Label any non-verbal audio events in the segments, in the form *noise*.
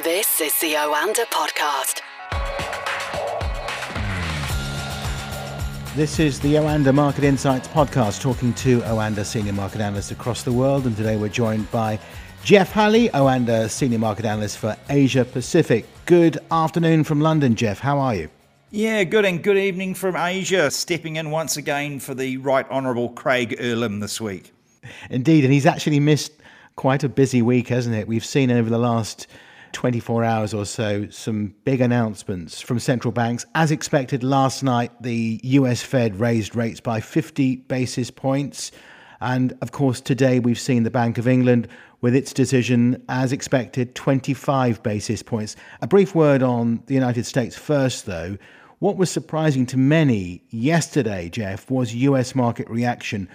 This is the Oanda Podcast. This is the Oanda Market Insights podcast, talking to Oanda senior market analysts across the world. And today we're joined by Jeff Halley, Oanda senior market analyst for Asia Pacific. Good afternoon from London, Jeff. How are you? Yeah, good and good evening from Asia. Stepping in once again for the Right Honourable Craig Erlam this week. Indeed, and he's actually missed quite a busy week, hasn't it? We've seen over the last 24 hours or so some big announcements from central banks. As expected last night, the US Fed raised rates by 50 basis points. And of course, today we've seen the Bank of England with its decision, as expected, 25 basis points. A brief word on the United States first, though. What was surprising to many yesterday, Jeff, was US market reaction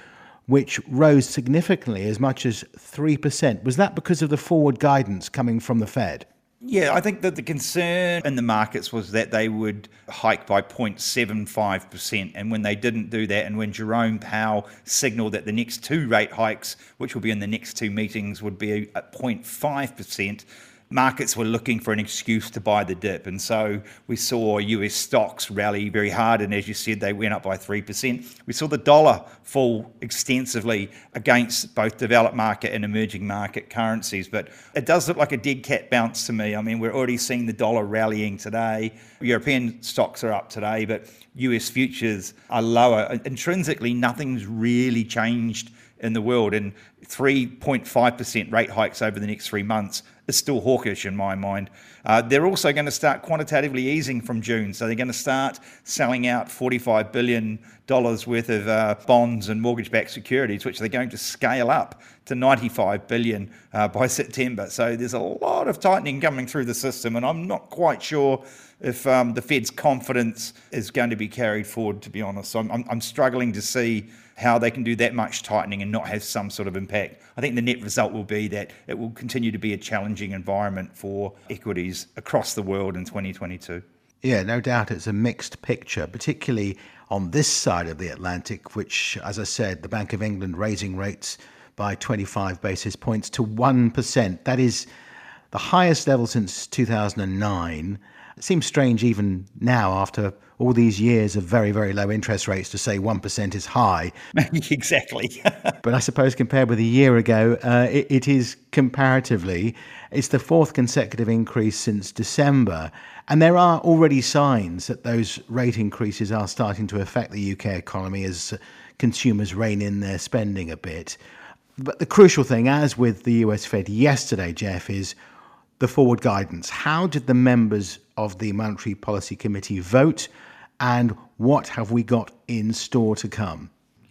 which rose significantly as much as 3%. Was that because of the forward guidance coming from the Fed? Yeah, I think that the concern in the markets was that they would hike by 0.75%. And when they didn't do that, and when Jerome Powell signaled that the next two rate hikes, which will be in the next two meetings, would be at 0.5%, markets were looking for an excuse to buy the dip. And so we saw US stocks rally very hard. And as you said, they went up by 3%. We saw the dollar fall extensively against both developed market and emerging market currencies. But it does look like a dead cat bounce to me. I mean, we're already seeing the dollar rallying today. European stocks are up today, but US futures are lower. Intrinsically, nothing's really changed in the world. And 3.5% rate hikes over the next three months is still hawkish in my mind. Uh, they're also going to start quantitatively easing from June. So they're going to start selling out $45 billion worth of uh, bonds and mortgage backed securities, which they're going to scale up to 95 billion uh, by September. So there's a lot of tightening coming through the system, and I'm not quite sure if um, the Fed's confidence is going to be carried forward, to be honest. So I'm, I'm, I'm struggling to see how they can do that much tightening and not have some sort of impact. I think the net result will be that it will continue to be a challenging environment for equities across the world in 2022. Yeah, no doubt it's a mixed picture, particularly on this side of the Atlantic, which, as I said, the Bank of England raising rates by 25 basis points to 1%. That is the highest level since 2009. It seems strange even now after all these years of very, very low interest rates to say 1% is high. *laughs* exactly. *laughs* but I suppose compared with a year ago, uh, it, it is comparatively, it's the fourth consecutive increase since December. And there are already signs that those rate increases are starting to affect the UK economy as consumers rein in their spending a bit. But the crucial thing, as with the US Fed yesterday, Jeff, is the forward guidance. How did the members of the Monetary Policy Committee vote, and what have we got in store to come?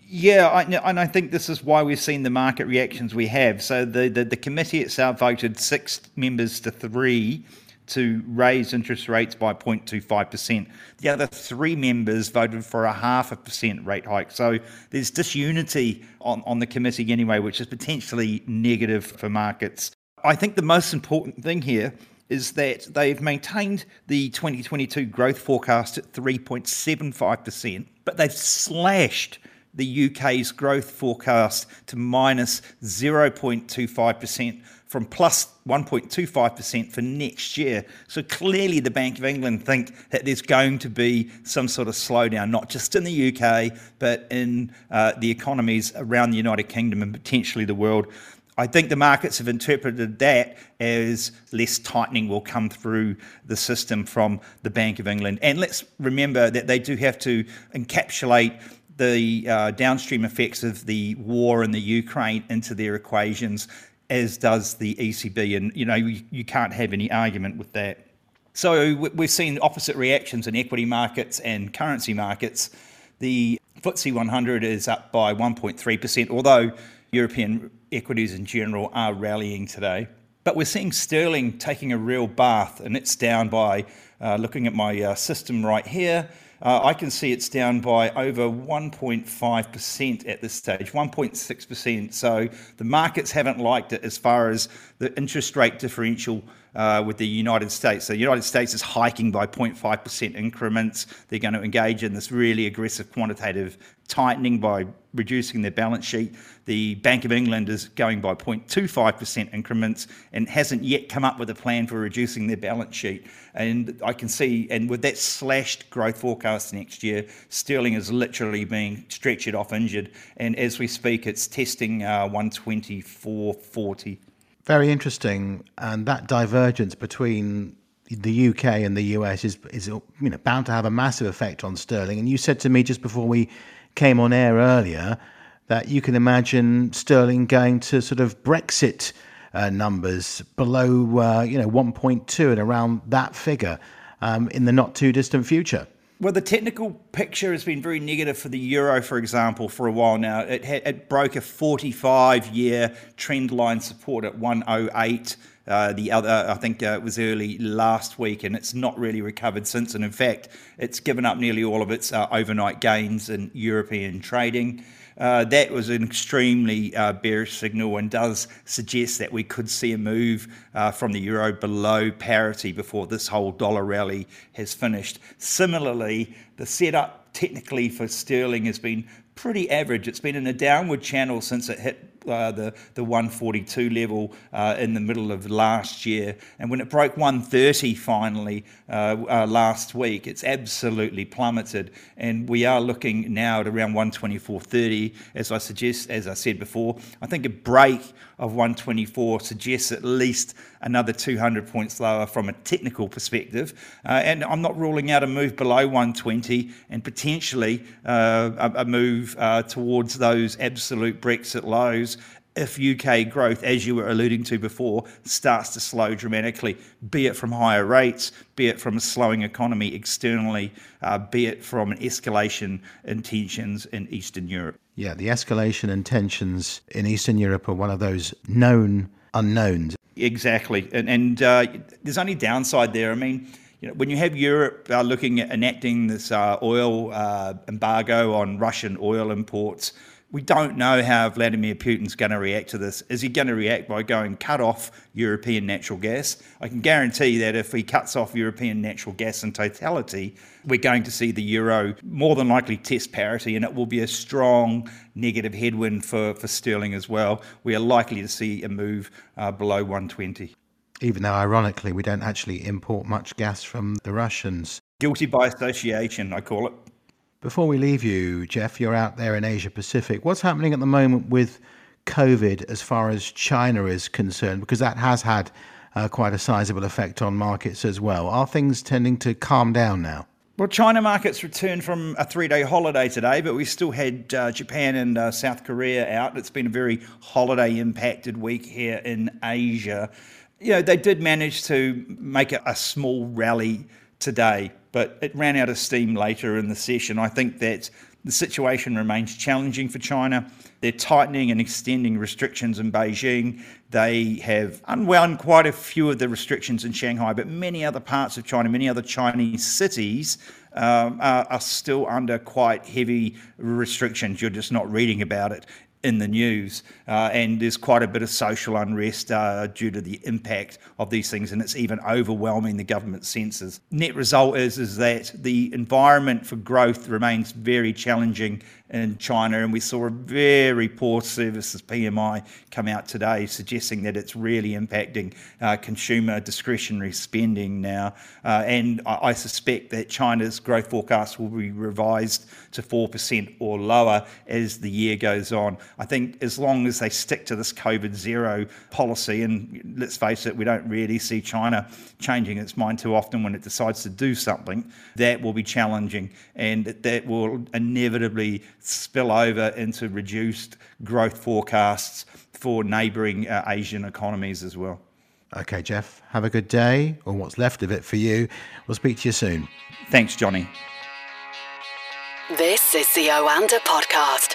Yeah, I, and I think this is why we've seen the market reactions we have. So the, the, the committee itself voted six members to three to raise interest rates by 0.25%. The other three members voted for a half a percent rate hike. So there's disunity on, on the committee anyway, which is potentially negative for markets. I think the most important thing here is that they've maintained the 2022 growth forecast at 3.75%, but they've slashed the UK's growth forecast to minus 0.25% from plus 1.25% for next year. So clearly, the Bank of England think that there's going to be some sort of slowdown, not just in the UK, but in uh, the economies around the United Kingdom and potentially the world. I think the markets have interpreted that as less tightening will come through the system from the Bank of England. And let's remember that they do have to encapsulate the uh, downstream effects of the war in the Ukraine into their equations, as does the ECB. And, you know, you, you can't have any argument with that. So we've seen opposite reactions in equity markets and currency markets. The FTSE 100 is up by 1.3%, although European equities in general are rallying today. But we're seeing sterling taking a real bath, and it's down by, uh, looking at my uh, system right here, uh, I can see it's down by over 1.5% at this stage, 1.6%. So the markets haven't liked it as far as the interest rate differential uh, with the United States. So the United States is hiking by 0.5% increments. They're going to engage in this really aggressive quantitative tightening by reducing their balance sheet. The Bank of England is going by 0.25% increments and hasn't yet come up with a plan for reducing their balance sheet. And I can see, and with that slashed growth forecast next year, sterling is literally being stretched off injured. And as we speak, it's testing uh, 124.40. Very interesting. And that divergence between the UK and the US is, is you know, bound to have a massive effect on sterling. And you said to me just before we came on air earlier that you can imagine sterling going to sort of Brexit uh, numbers below, uh, you know, 1.2 and around that figure um, in the not too distant future. Well, the technical picture has been very negative for the euro, for example, for a while now. It, it broke a 45 year trend line support at 108. Uh, the other, I think uh, it was early last week, and it's not really recovered since. And in fact, it's given up nearly all of its uh, overnight gains in European trading. Uh, that was an extremely uh, bearish signal and does suggest that we could see a move uh, from the euro below parity before this whole dollar rally has finished. Similarly, the setup technically for sterling has been pretty average. It's been in a downward channel since it hit uh, the the 142 level uh, in the middle of last year, and when it broke 130 finally uh, uh, last week, it's absolutely plummeted, and we are looking now at around 124.30, as I suggest, as I said before. I think a break of 124 suggests at least another 200 points lower from a technical perspective, uh, and I'm not ruling out a move below 120 and potentially uh, a, a, move towards those absolute Brexit lows if UK growth, as you were alluding to before, starts to slow dramatically, be it from higher rates, be it from a slowing economy externally, uh, be it from an escalation in tensions in Eastern Europe. Yeah, the escalation and tensions in Eastern Europe are one of those known unknowns. Exactly. And, and uh, there's only downside there. I mean, you know, when you have Europe uh, looking at enacting this uh, oil uh, embargo on Russian oil imports, we don't know how Vladimir Putin's going to react to this. Is he going to react by going cut off European natural gas? I can guarantee that if he cuts off European natural gas in totality, we're going to see the euro more than likely test parity, and it will be a strong negative headwind for, for sterling as well. We are likely to see a move uh, below 120. Even though, ironically, we don't actually import much gas from the Russians. Guilty by association, I call it. Before we leave you, Jeff, you're out there in Asia Pacific. What's happening at the moment with COVID as far as China is concerned? Because that has had uh, quite a sizable effect on markets as well. Are things tending to calm down now? Well, China markets returned from a three day holiday today, but we still had uh, Japan and uh, South Korea out. It's been a very holiday impacted week here in Asia. You know, they did manage to make a, a small rally today, but it ran out of steam later in the session. I think that the situation remains challenging for China. They're tightening and extending restrictions in Beijing. They have unwound quite a few of the restrictions in Shanghai, but many other parts of China, many other Chinese cities um, are, are, still under quite heavy restrictions. You're just not reading about it in the news, uh, and there's quite a bit of social unrest uh, due to the impact of these things, and it's even overwhelming the government senses. Net result is is that the environment for growth remains very challenging in China, and we saw a very poor services PMI come out today, suggesting that it's really impacting uh, consumer discretionary spending now. Uh, and I, I, suspect that China's growth forecast will be revised to 4% or lower as the year goes on. I think as long as they stick to this COVID zero policy, and let's face it, we don't really see China changing its mind too often when it decides to do something, that will be challenging and that will inevitably spill over into reduced growth forecasts for neighbouring uh, Asian economies as well. Okay, Jeff, have a good day, or what's left of it for you. We'll speak to you soon. Thanks, Johnny. This is the Oanda Podcast.